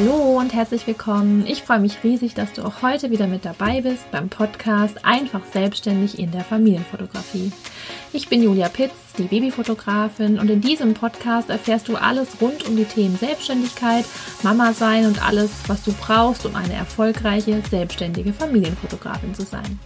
Hallo und herzlich willkommen. Ich freue mich riesig, dass du auch heute wieder mit dabei bist beim Podcast Einfach selbstständig in der Familienfotografie. Ich bin Julia Pitz, die Babyfotografin und in diesem Podcast erfährst du alles rund um die Themen Selbstständigkeit, Mama sein und alles, was du brauchst, um eine erfolgreiche, selbstständige Familienfotografin zu sein.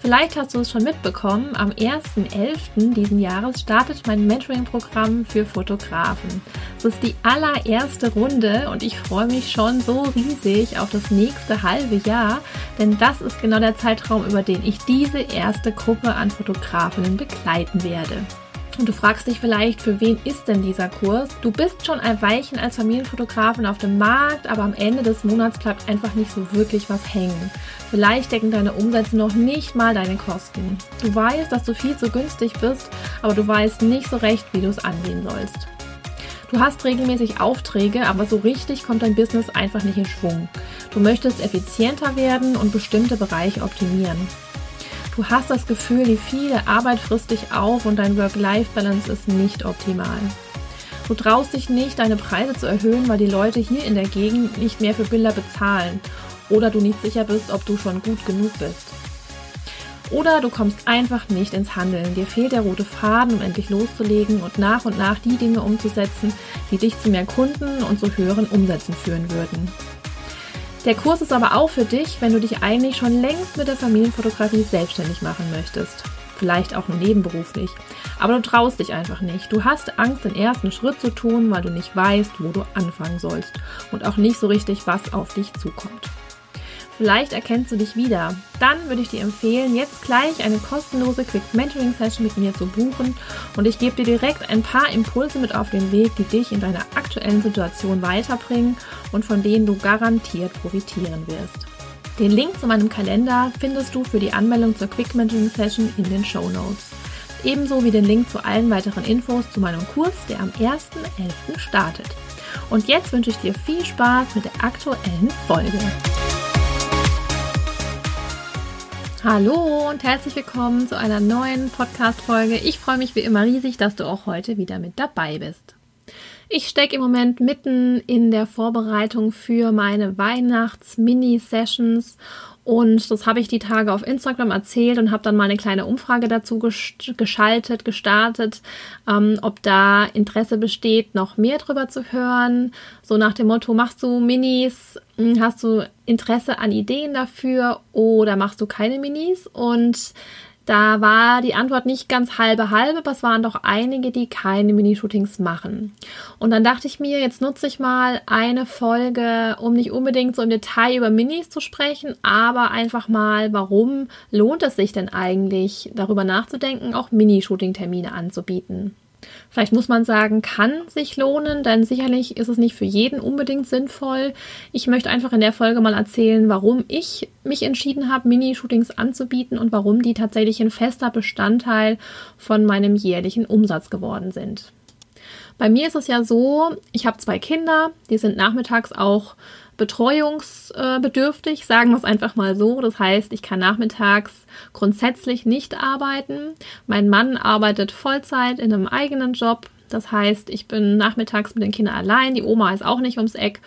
Vielleicht hast du es schon mitbekommen, am 1.11. diesen Jahres startet mein Mentoring-Programm für Fotografen. Es ist die allererste Runde und ich freue mich schon so riesig auf das nächste halbe Jahr, denn das ist genau der Zeitraum, über den ich diese erste Gruppe an Fotografinnen begleiten werde. Und du fragst dich vielleicht, für wen ist denn dieser Kurs? Du bist schon ein Weilchen als Familienfotografin auf dem Markt, aber am Ende des Monats bleibt einfach nicht so wirklich was hängen. Vielleicht decken deine Umsätze noch nicht mal deine Kosten. Du weißt, dass du viel zu günstig bist, aber du weißt nicht so recht, wie du es angehen sollst. Du hast regelmäßig Aufträge, aber so richtig kommt dein Business einfach nicht in Schwung. Du möchtest effizienter werden und bestimmte Bereiche optimieren. Du hast das Gefühl, die viele Arbeit frisst dich auf und dein Work-Life-Balance ist nicht optimal. Du traust dich nicht, deine Preise zu erhöhen, weil die Leute hier in der Gegend nicht mehr für Bilder bezahlen oder du nicht sicher bist, ob du schon gut genug bist. Oder du kommst einfach nicht ins Handeln. Dir fehlt der rote Faden, um endlich loszulegen und nach und nach die Dinge umzusetzen, die dich zu mehr Kunden und zu höheren Umsätzen führen würden. Der Kurs ist aber auch für dich, wenn du dich eigentlich schon längst mit der Familienfotografie selbstständig machen möchtest. Vielleicht auch nur nebenberuflich. Aber du traust dich einfach nicht. Du hast Angst, den ersten Schritt zu tun, weil du nicht weißt, wo du anfangen sollst und auch nicht so richtig, was auf dich zukommt. Vielleicht erkennst du dich wieder. Dann würde ich dir empfehlen, jetzt gleich eine kostenlose Quick Mentoring Session mit mir zu buchen und ich gebe dir direkt ein paar Impulse mit auf den Weg, die dich in deiner aktuellen Situation weiterbringen und von denen du garantiert profitieren wirst. Den Link zu meinem Kalender findest du für die Anmeldung zur Quick Mentoring Session in den Show Notes. Ebenso wie den Link zu allen weiteren Infos zu meinem Kurs, der am 1.11. startet. Und jetzt wünsche ich dir viel Spaß mit der aktuellen Folge. Hallo und herzlich willkommen zu einer neuen Podcast-Folge. Ich freue mich wie immer riesig, dass du auch heute wieder mit dabei bist. Ich stecke im Moment mitten in der Vorbereitung für meine Weihnachts-Mini-Sessions und das habe ich die Tage auf Instagram erzählt und habe dann mal eine kleine Umfrage dazu geschaltet, gestartet, ähm, ob da Interesse besteht, noch mehr drüber zu hören. So nach dem Motto, machst du Minis, hm, hast du Interesse an Ideen dafür oder machst du keine Minis? Und da war die Antwort nicht ganz halbe halbe, aber es waren doch einige, die keine Minishootings machen. Und dann dachte ich mir, jetzt nutze ich mal eine Folge, um nicht unbedingt so im Detail über Minis zu sprechen, aber einfach mal, warum lohnt es sich denn eigentlich, darüber nachzudenken, auch Mini-Shooting-Termine anzubieten. Vielleicht muss man sagen, kann sich lohnen, denn sicherlich ist es nicht für jeden unbedingt sinnvoll. Ich möchte einfach in der Folge mal erzählen, warum ich mich entschieden habe, Mini-Shootings anzubieten und warum die tatsächlich ein fester Bestandteil von meinem jährlichen Umsatz geworden sind. Bei mir ist es ja so, ich habe zwei Kinder, die sind nachmittags auch betreuungsbedürftig, sagen wir es einfach mal so. Das heißt, ich kann nachmittags grundsätzlich nicht arbeiten. Mein Mann arbeitet Vollzeit in einem eigenen Job. Das heißt, ich bin nachmittags mit den Kindern allein. Die Oma ist auch nicht ums Eck.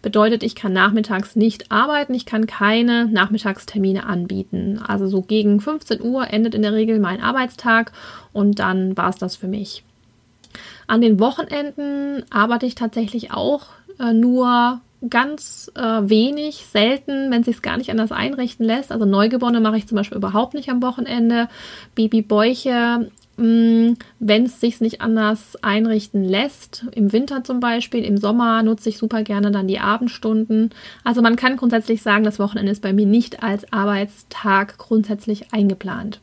Bedeutet, ich kann nachmittags nicht arbeiten. Ich kann keine Nachmittagstermine anbieten. Also so gegen 15 Uhr endet in der Regel mein Arbeitstag und dann war es das für mich. An den Wochenenden arbeite ich tatsächlich auch äh, nur ganz äh, wenig, selten, wenn es sich gar nicht anders einrichten lässt. Also Neugeborene mache ich zum Beispiel überhaupt nicht am Wochenende. Babybäuche, mm, wenn es sich nicht anders einrichten lässt, im Winter zum Beispiel, im Sommer nutze ich super gerne dann die Abendstunden. Also man kann grundsätzlich sagen, das Wochenende ist bei mir nicht als Arbeitstag grundsätzlich eingeplant.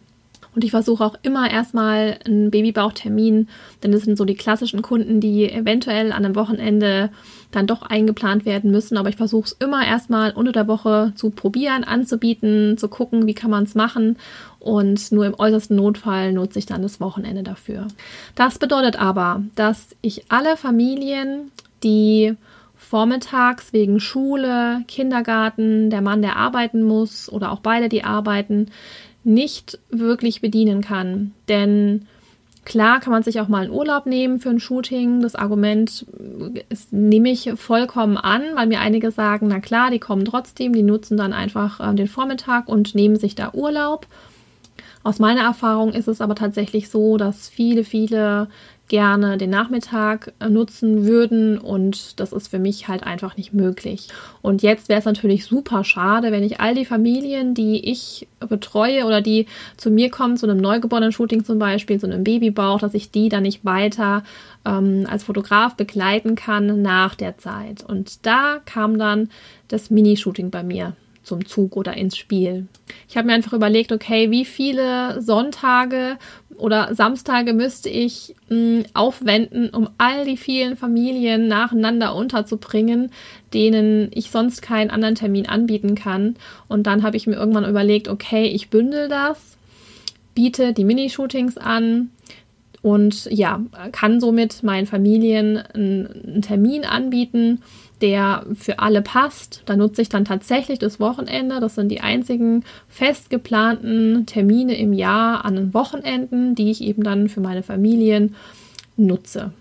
Und ich versuche auch immer erstmal einen Babybauchtermin, denn das sind so die klassischen Kunden, die eventuell an einem Wochenende dann doch eingeplant werden müssen. Aber ich versuche es immer erstmal unter der Woche zu probieren, anzubieten, zu gucken, wie kann man es machen. Und nur im äußersten Notfall nutze ich dann das Wochenende dafür. Das bedeutet aber, dass ich alle Familien, die vormittags wegen Schule, Kindergarten, der Mann, der arbeiten muss oder auch beide, die arbeiten, nicht wirklich bedienen kann. Denn Klar kann man sich auch mal einen Urlaub nehmen für ein Shooting. Das Argument ist, nehme ich vollkommen an, weil mir einige sagen, na klar, die kommen trotzdem, die nutzen dann einfach äh, den Vormittag und nehmen sich da Urlaub. Aus meiner Erfahrung ist es aber tatsächlich so, dass viele, viele gerne den Nachmittag äh, nutzen würden und das ist für mich halt einfach nicht möglich. Und jetzt wäre es natürlich super schade, wenn ich all die Familien, die ich betreue oder die zu mir kommen, zu einem Neugeborenen-Shooting zum Beispiel, zu einem Babybauch, dass ich die dann nicht weiter ähm, als Fotograf begleiten kann nach der Zeit. Und da kam dann das Mini-Shooting bei mir zum Zug oder ins Spiel. Ich habe mir einfach überlegt, okay, wie viele Sonntage oder Samstage müsste ich mh, hm, aufwenden, um all die vielen Familien nacheinander unterzubringen, denen ich sonst keinen anderen Termin anbieten kann. Und dann habe ich mir irgendwann überlegt, okay, ich bündel das, biete die Minishootings an, und ja, kann somit meinen Familien einen, einen Termin anbieten, der für alle passt. Da nutze ich dann tatsächlich das Wochenende. Das sind die einzigen fest geplanten Termine im Jahr an den Wochenenden, die ich eben dann für meine Familien nutze.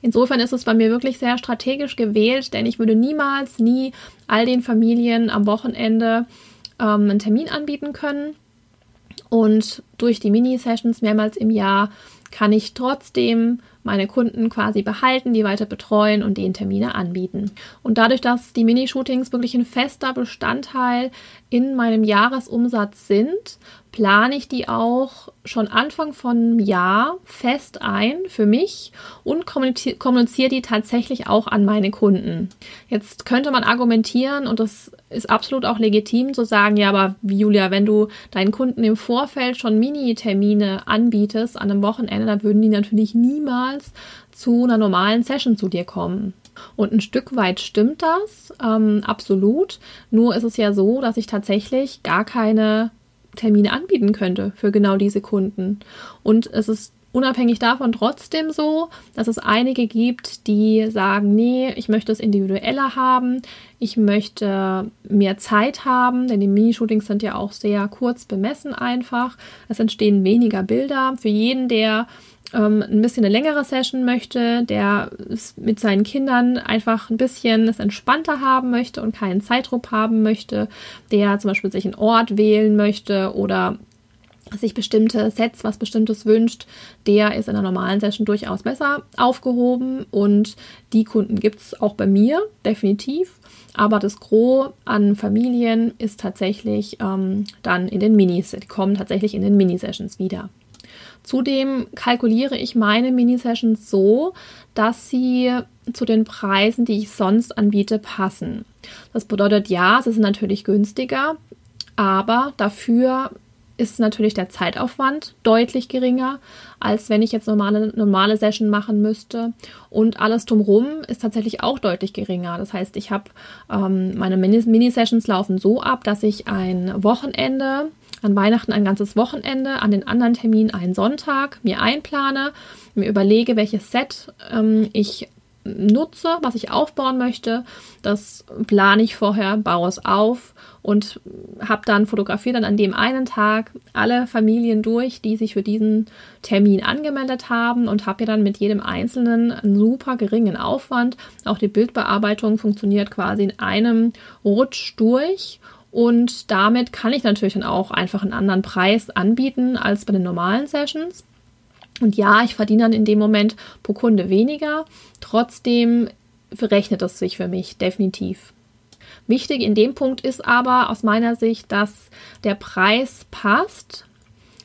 Insofern ist es bei mir wirklich sehr strategisch gewählt, denn ich würde niemals, nie all den Familien am Wochenende ähm, einen Termin anbieten können. Und durch die Mini-Sessions mehrmals im Jahr kann ich trotzdem meine Kunden quasi behalten, die weiter betreuen und den Termine anbieten. Und dadurch, dass die Minishootings wirklich ein fester Bestandteil in meinem Jahresumsatz sind, plane ich die auch schon Anfang von Jahr fest ein für mich und kommuniziere die tatsächlich auch an meine Kunden. Jetzt könnte man argumentieren und das ist absolut auch legitim zu sagen, ja, aber Julia, wenn du deinen Kunden im Vorfeld schon Mini-Termine anbietest an einem Wochenende, dann würden die natürlich niemals zu einer normalen Session zu dir kommen. Und ein Stück weit stimmt das, ähm, absolut. Nur ist es ja so, dass ich tatsächlich gar keine Termine anbieten könnte für genau diese Kunden. Und es ist unabhängig davon trotzdem so, dass es einige gibt, die sagen, nee, ich möchte es individueller haben, ich möchte mehr Zeit haben, denn die Minishootings sind ja auch sehr kurz bemessen einfach. Es entstehen weniger Bilder. Für jeden, der ähm, ein bisschen eine längere Session möchte, der es mit seinen Kindern einfach ein bisschen es entspannter haben möchte und keinen Zeitdruck haben möchte, der zum Beispiel sich einen Ort wählen möchte oder sich bestimmte Sets, was bestimmtes wünscht, der ist in einer normalen Session durchaus besser aufgehoben und die Kunden gibt es auch bei mir, definitiv. Aber das Gros an Familien ist tatsächlich ähm, dann in den Minis, die kommen tatsächlich in den Mini-Sessions wieder. Zudem kalkuliere ich meine Mini-Sessions so, dass sie zu den Preisen, die ich sonst anbiete, passen. Das bedeutet, ja, sie sind natürlich günstiger, aber dafür ist natürlich der Zeitaufwand deutlich geringer, als wenn ich jetzt normale, normale Session machen müsste. Und alles drumherum ist tatsächlich auch deutlich geringer. Das heißt, ich habe ähm, meine Mini-Sessions laufen so ab, dass ich ein Wochenende, an Weihnachten ein ganzes Wochenende, an den anderen Terminen einen Sonntag mir einplane, mir überlege, welches Set ähm, ich nutze, was ich aufbauen möchte. Das plane ich vorher, baue es auf und habe dann fotografiert dann an dem einen Tag alle Familien durch, die sich für diesen Termin angemeldet haben und habe ja dann mit jedem einzelnen einen super geringen Aufwand. Auch die Bildbearbeitung funktioniert quasi in einem Rutsch durch. Und damit kann ich natürlich dann auch einfach einen anderen Preis anbieten als bei den normalen Sessions. Und ja, ich verdiene dann in dem Moment pro Kunde weniger. Trotzdem verrechnet es sich für mich definitiv. Wichtig in dem Punkt ist aber aus meiner Sicht, dass der Preis passt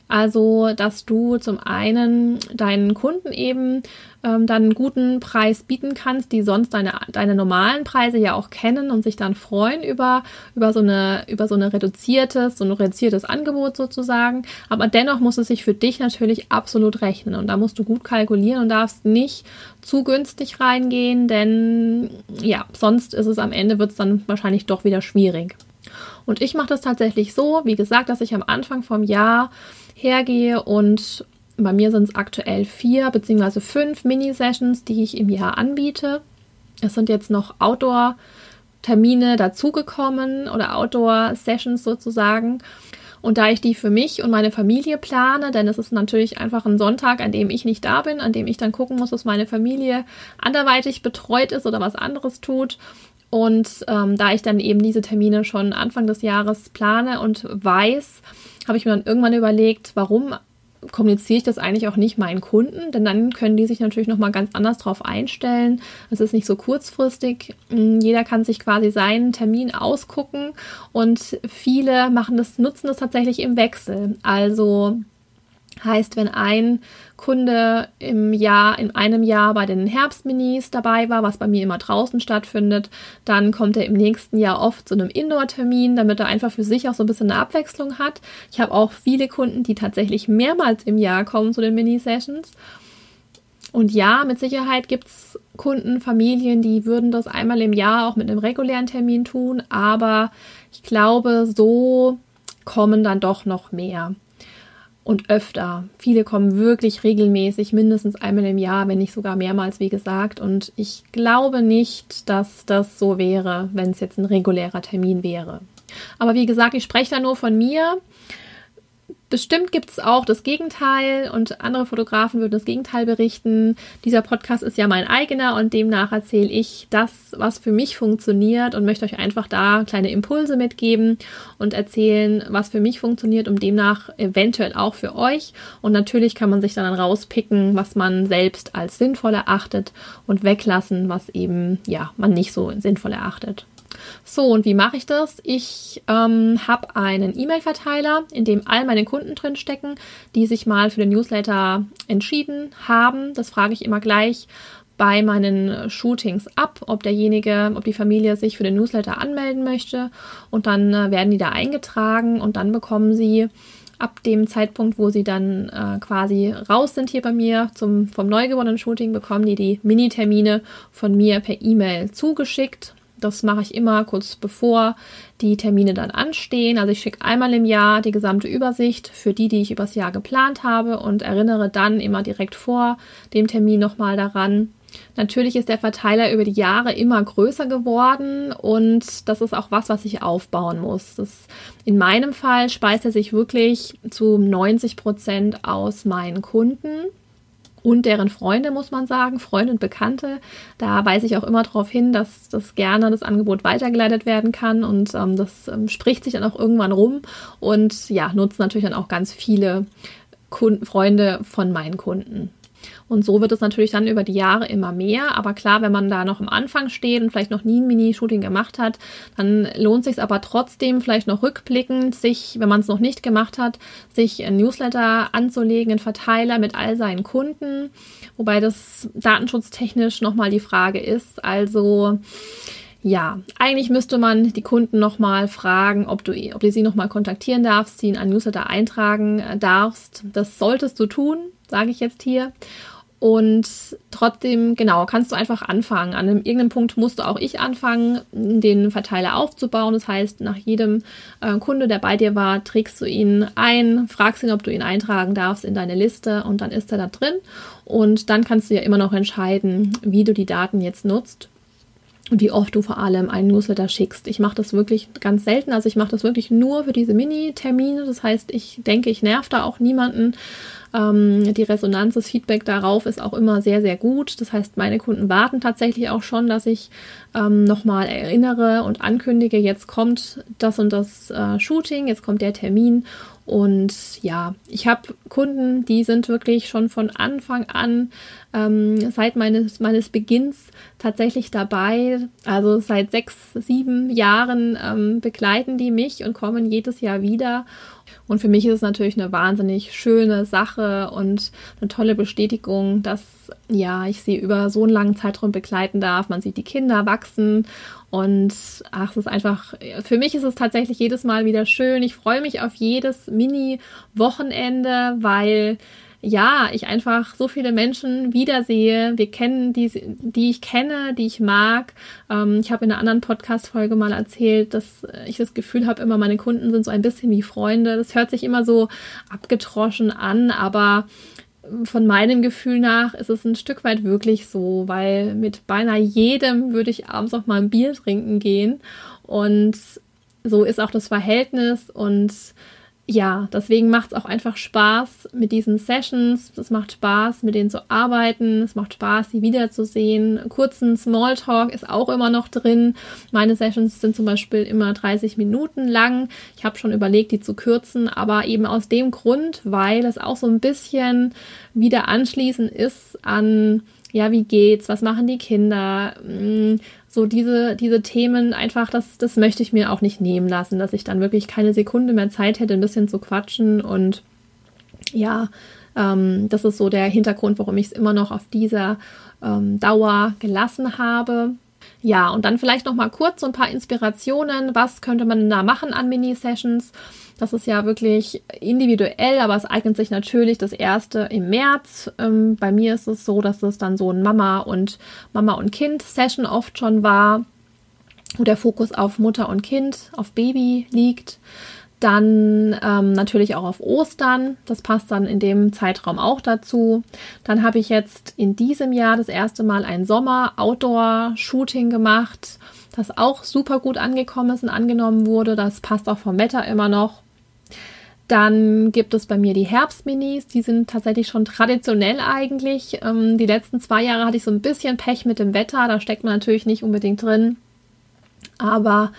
also, dass du zum einen deinen Kunden eben ähm, dann einen guten Preis bieten kannst, die sonst deine, deine normalen Preise ja auch kennen und sich dann freuen über, über so eine, über so eine reduziertes, so ein reduziertes Angebot sozusagen. Aber dennoch muss es sich für dich natürlich absolut rechnen. Und da musst du gut kalkulieren und darfst nicht zu günstig reingehen, denn ja, sonst ist es am Ende wird es dann wahrscheinlich doch wieder schwierig. Und ich mache das tatsächlich so, wie gesagt, dass ich am Anfang vom Jahr hergehe und bei mir sind es aktuell vier bzw. fünf Mini-Sessions, die ich im Jahr anbiete. Es sind jetzt noch Outdoor-Termine dazugekommen oder Outdoor-Sessions sozusagen. Und da ich die für mich und meine Familie plane, denn es ist natürlich einfach ein Sonntag, an dem ich nicht da bin, an dem ich dann gucken muss, dass meine Familie anderweitig betreut ist oder was anderes tut. Und ähm, da ich dann eben diese Termine schon Anfang des Jahres plane und weiß, habe ich mir dann irgendwann überlegt, warum kommuniziere ich das eigentlich auch nicht meinen Kunden, denn dann können die sich natürlich noch mal ganz anders drauf einstellen. Es ist nicht so kurzfristig. Mm, jeder kann sich quasi seinen Termin ausgucken und viele machen das, nutzen das tatsächlich im Wechsel. Also Heißt, wenn ein Kunde im Jahr, in einem Jahr bei den Herbstminis dabei war, was bei mir immer draußen stattfindet, dann kommt er im nächsten Jahr oft zu einem Indoor-Termin, damit er einfach für sich auch so ein bisschen eine Abwechslung hat. Ich habe auch viele Kunden, die tatsächlich mehrmals im Jahr kommen zu den Mini-Sessions. Und ja, mit Sicherheit gibt es Kunden, Familien, die würden das einmal im Jahr auch mit einem regulären Termin tun, aber ich glaube, so kommen dann doch noch mehr und öfter. Viele kommen wirklich regelmäßig, mindestens einmal im Jahr, wenn nicht sogar mehrmals, wie gesagt. Und ich glaube nicht, dass das so wäre, wenn es jetzt ein regulärer Termin wäre. Aber wie gesagt, ich spreche da nur von mir. Bestimmt gibt es auch das Gegenteil und andere Fotografen würden das Gegenteil berichten. Dieser Podcast ist ja mein eigener und demnach erzähle ich das, was für mich funktioniert und möchte euch einfach da kleine Impulse mitgeben und erzählen, was für mich funktioniert, um demnach eventuell auch für euch. Und natürlich kann man sich dann rauspicken, was man selbst als sinnvoll erachtet und weglassen, was eben ja man nicht so sinnvoll erachtet. So, und wie mache ich das? Ich ähm, habe einen E-Mail-Verteiler, in dem all meine Kunden drin stecken, die sich mal für den Newsletter entschieden haben. Das frage ich immer gleich bei meinen Shootings ab, ob derjenige, ob die Familie sich für den Newsletter anmelden möchte. Und dann äh, werden die da eingetragen und dann bekommen sie ab dem Zeitpunkt, wo sie dann äh, quasi raus sind hier bei mir zum, vom neugeborenen Shooting, bekommen die die Mini-Termine von mir per E-Mail zugeschickt. Das mache ich immer kurz bevor die Termine dann anstehen. Also ich schicke einmal im Jahr die gesamte Übersicht für die, die ich übers Jahr geplant habe und erinnere dann immer direkt vor dem Termin nochmal daran. Natürlich ist der Verteiler über die Jahre immer größer geworden und das ist auch was, was ich aufbauen muss. Das, in meinem Fall speist er sich wirklich zu 90 Prozent aus meinen Kunden und deren Freunde, muss man sagen, Freunde und Bekannte. Da weise ich auch immer darauf hin, dass das gerne das Angebot weitergeleitet werden kann und ähm, das ähm, spricht sich dann auch irgendwann rum und ja, nutzen natürlich dann auch ganz viele Kunden, Freunde von meinen Kunden. Und so wird es natürlich dann über die Jahre immer mehr. Aber klar, wenn man da noch am Anfang steht und vielleicht noch nie ein Mini-Shooting gemacht hat, dann lohnt sich aber trotzdem vielleicht noch rückblickend, sich, wenn man es noch nicht gemacht hat, sich ein Newsletter anzulegen, einen Verteiler mit all seinen Kunden. Wobei das datenschutztechnisch nochmal die Frage ist. Also, ja, eigentlich müsste man die Kunden nochmal fragen, ob du, ob du sie nochmal kontaktieren darfst, sie in ein Newsletter eintragen äh, darfst. Das solltest du tun, sage ich jetzt hier. Und trotzdem, genau, kannst du einfach anfangen. An einem, irgendeinem Punkt musste auch ich anfangen, den Verteiler aufzubauen. Das heißt, nach jedem äh, Kunde, der bei dir war, trägst du ihn ein, fragst ihn, ob du ihn eintragen darfst in deine Liste und dann ist er da drin. Und dann kannst du ja immer noch entscheiden, wie du die Daten jetzt nutzt wie oft du vor allem einen Newsletter schickst. Ich mache das wirklich ganz selten, also ich mache das wirklich nur für diese Mini-Termine. Das heißt, ich denke, ich nerv da auch niemanden. Ähm, die Resonanz, das Feedback darauf ist auch immer sehr, sehr gut. Das heißt, meine Kunden warten tatsächlich auch schon, dass ich ähm, nochmal erinnere und ankündige, jetzt kommt das und das äh, Shooting, jetzt kommt der Termin. Und ja, ich habe Kunden, die sind wirklich schon von Anfang an, ähm, seit meines, meines Beginns tatsächlich dabei. Also seit sechs, sieben Jahren ähm, begleiten die mich und kommen jedes Jahr wieder. Und für mich ist es natürlich eine wahnsinnig schöne Sache und eine tolle Bestätigung, dass ja, ich sie über so einen langen Zeitraum begleiten darf. Man sieht die Kinder wachsen und ach, es ist einfach, für mich ist es tatsächlich jedes Mal wieder schön. Ich freue mich auf jedes Mini-Wochenende, weil ja, ich einfach so viele Menschen wiedersehe. Wir kennen die, die ich kenne, die ich mag. Ähm, ich habe in einer anderen Podcast-Folge mal erzählt, dass ich das Gefühl habe, immer meine Kunden sind so ein bisschen wie Freunde. Das hört sich immer so abgetroschen an, aber von meinem Gefühl nach ist es ein Stück weit wirklich so, weil mit beinahe jedem würde ich abends auch mal ein Bier trinken gehen. Und so ist auch das Verhältnis und ja, deswegen macht es auch einfach Spaß mit diesen Sessions. Es macht Spaß, mit denen zu arbeiten. Es macht Spaß, sie wiederzusehen. Kurzen Smalltalk ist auch immer noch drin. Meine Sessions sind zum Beispiel immer 30 Minuten lang. Ich habe schon überlegt, die zu kürzen, aber eben aus dem Grund, weil es auch so ein bisschen wieder anschließend ist an ja, wie geht's, was machen die Kinder, mm, so diese, diese Themen einfach, das, das möchte ich mir auch nicht nehmen lassen, dass ich dann wirklich keine Sekunde mehr Zeit hätte, ein bisschen zu quatschen und ja, ähm, das ist so der Hintergrund, warum ich es immer noch auf dieser ähm, Dauer gelassen habe. Ja, und dann vielleicht noch mal kurz so ein paar Inspirationen. Was könnte man da machen an Mini-Sessions? Das ist ja wirklich individuell, aber es eignet sich natürlich das erste im März. Ähm, bei mir ist es so, dass es dann so ein Mama und Mama und Kind Session oft schon war, wo der Fokus auf Mutter und Kind, auf Baby liegt. Dann ähm, natürlich auch auf Ostern. Das passt dann in dem Zeitraum auch dazu. Dann habe ich jetzt in diesem Jahr das erste Mal ein Sommer-Outdoor-Shooting gemacht, das auch super gut angekommen ist und angenommen wurde. Das passt auch vom Wetter immer noch. Dann gibt es bei mir die Herbstminis, die sind tatsächlich schon traditionell eigentlich. Ähm, die letzten zwei Jahre hatte ich so ein bisschen Pech mit dem Wetter, da steckt man natürlich nicht unbedingt drin. Aber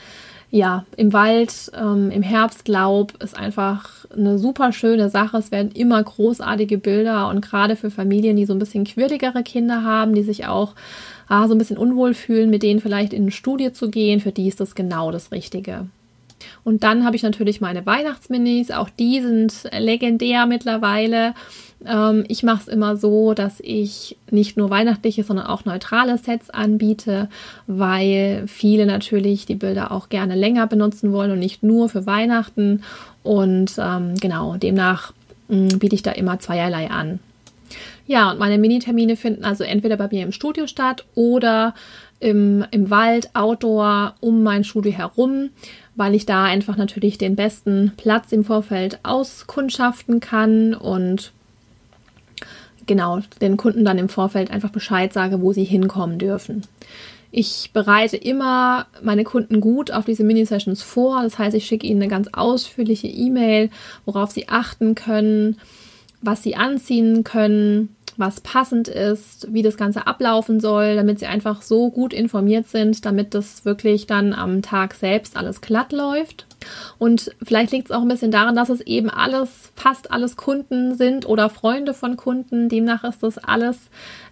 ja, im Wald, ähm, im Herbstlaub ist einfach eine super schöne Sache. Es werden immer großartige Bilder und gerade für Familien, die so ein bisschen quirligere Kinder haben, die sich auch ah, so ein bisschen unwohl fühlen, mit denen vielleicht in eine Studie zu gehen, für die ist das genau das Richtige. Und dann habe ich natürlich meine Weihnachtsminis, auch die sind legendär mittlerweile. Ähm, ich mache es immer so, dass ich nicht nur weihnachtliche, sondern auch neutrale Sets anbiete, weil viele natürlich die Bilder auch gerne länger benutzen wollen und nicht nur für Weihnachten. Und ähm, genau, demnach mh, biete ich da immer zweierlei an. Ja, und meine Minitermine finden also entweder bei mir im Studio statt oder im, im Wald, Outdoor, um mein Studio herum weil ich da einfach natürlich den besten Platz im Vorfeld auskundschaften kann und genau den Kunden dann im Vorfeld einfach Bescheid sage, wo sie hinkommen dürfen. Ich bereite immer meine Kunden gut auf diese Mini-Sessions vor. Das heißt, ich schicke ihnen eine ganz ausführliche E-Mail, worauf sie achten können, was sie anziehen können, was passend ist, wie das Ganze ablaufen soll, damit sie einfach so gut informiert sind, damit das wirklich dann am Tag selbst alles glatt läuft. Und vielleicht liegt es auch ein bisschen daran, dass es eben alles, fast alles Kunden sind oder Freunde von Kunden. Demnach ist das alles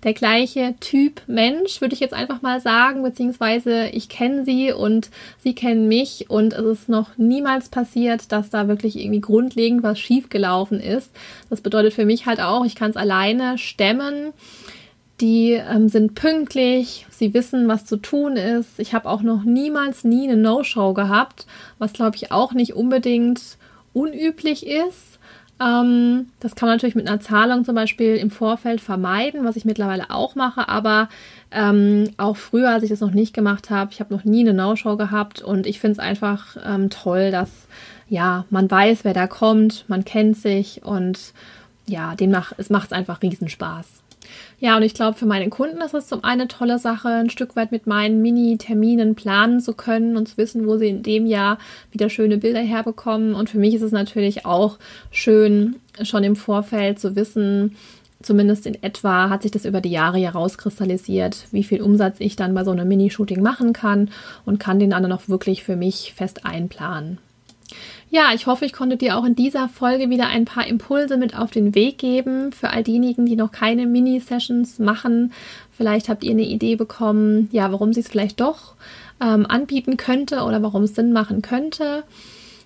der gleiche Typ Mensch, würde ich jetzt einfach mal sagen, beziehungsweise ich kenne sie und sie kennen mich und es ist noch niemals passiert, dass da wirklich irgendwie grundlegend was schiefgelaufen ist. Das bedeutet für mich halt auch, ich kann es alleine stemmen die ähm, sind pünktlich, sie wissen, was zu tun ist. Ich habe auch noch niemals nie eine No-Show gehabt, was glaube ich auch nicht unbedingt unüblich ist. Ähm, das kann man natürlich mit einer Zahlung zum Beispiel im Vorfeld vermeiden, was ich mittlerweile auch mache, aber ähm, auch früher, als ich das noch nicht gemacht habe, ich habe noch nie eine No-Show gehabt und ich finde es einfach ähm, toll, dass ja, man weiß, wer da kommt, man kennt sich und ja, demnach, es macht einfach Riesenspaß. Ja, und ich glaube, für meine Kunden ist es zum einen eine tolle Sache, ein Stück weit mit meinen Mini-Terminen planen zu können und zu wissen, wo sie in dem Jahr wieder schöne Bilder herbekommen. Und für mich ist es natürlich auch schön, schon im Vorfeld zu wissen, zumindest in etwa hat sich das über die Jahre herauskristallisiert, wie viel Umsatz ich dann bei so einem Mini-Shooting machen kann und kann den dann auch wirklich für mich fest einplanen. Ja, ich hoffe, ich konnte dir auch in dieser Folge wieder ein paar Impulse mit auf den Weg geben für all diejenigen, die noch keine Mini-Sessions machen. Vielleicht habt ihr eine Idee bekommen, ja, warum sie es vielleicht doch ähm, anbieten könnte oder warum es Sinn machen könnte.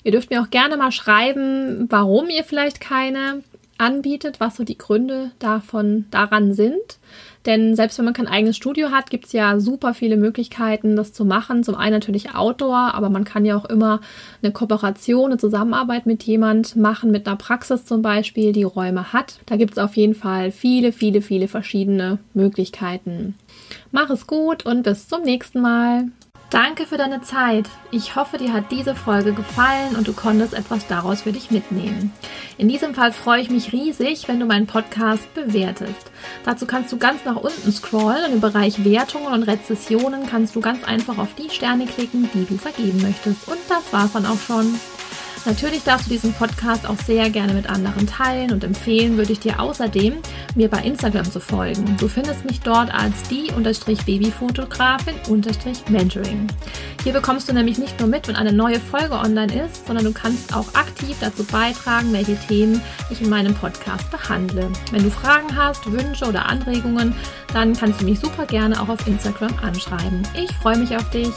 Ihr dürft mir auch gerne mal schreiben, warum ihr vielleicht keine anbietet, was so die Gründe davon daran sind. Denn selbst wenn man kein eigenes Studio hat, gibt es ja super viele Möglichkeiten, das zu machen. Zum einen natürlich Outdoor, aber man kann ja auch immer eine Kooperation, eine Zusammenarbeit mit jemand machen, mit einer Praxis zum Beispiel, die Räume hat. Da gibt es auf jeden Fall viele, viele, viele verschiedene Möglichkeiten. Mach es gut und bis zum nächsten Mal. Danke für deine Zeit. Ich hoffe, dir hat diese Folge gefallen und du konntest etwas daraus für dich mitnehmen. In diesem Fall freue ich mich riesig, wenn du meinen Podcast bewertest. Dazu kannst du ganz nach unten scrollen und im Bereich Wertungen und Rezessionen kannst du ganz einfach auf die Sterne klicken, die du vergeben möchtest. Und das war's dann auch schon. Natürlich darfst du diesen Podcast auch sehr gerne mit anderen teilen und empfehlen würde ich dir außerdem, mir bei Instagram zu folgen. Du findest mich dort als die-babybfotografin-mentoring. Hier bekommst du nämlich nicht nur mit, wenn eine neue Folge online ist, sondern du kannst auch aktiv dazu beitragen, welche Themen ich in meinem Podcast behandle. Wenn du Fragen hast, Wünsche oder Anregungen, dann kannst du mich super gerne auch auf Instagram anschreiben. Ich freue mich auf dich.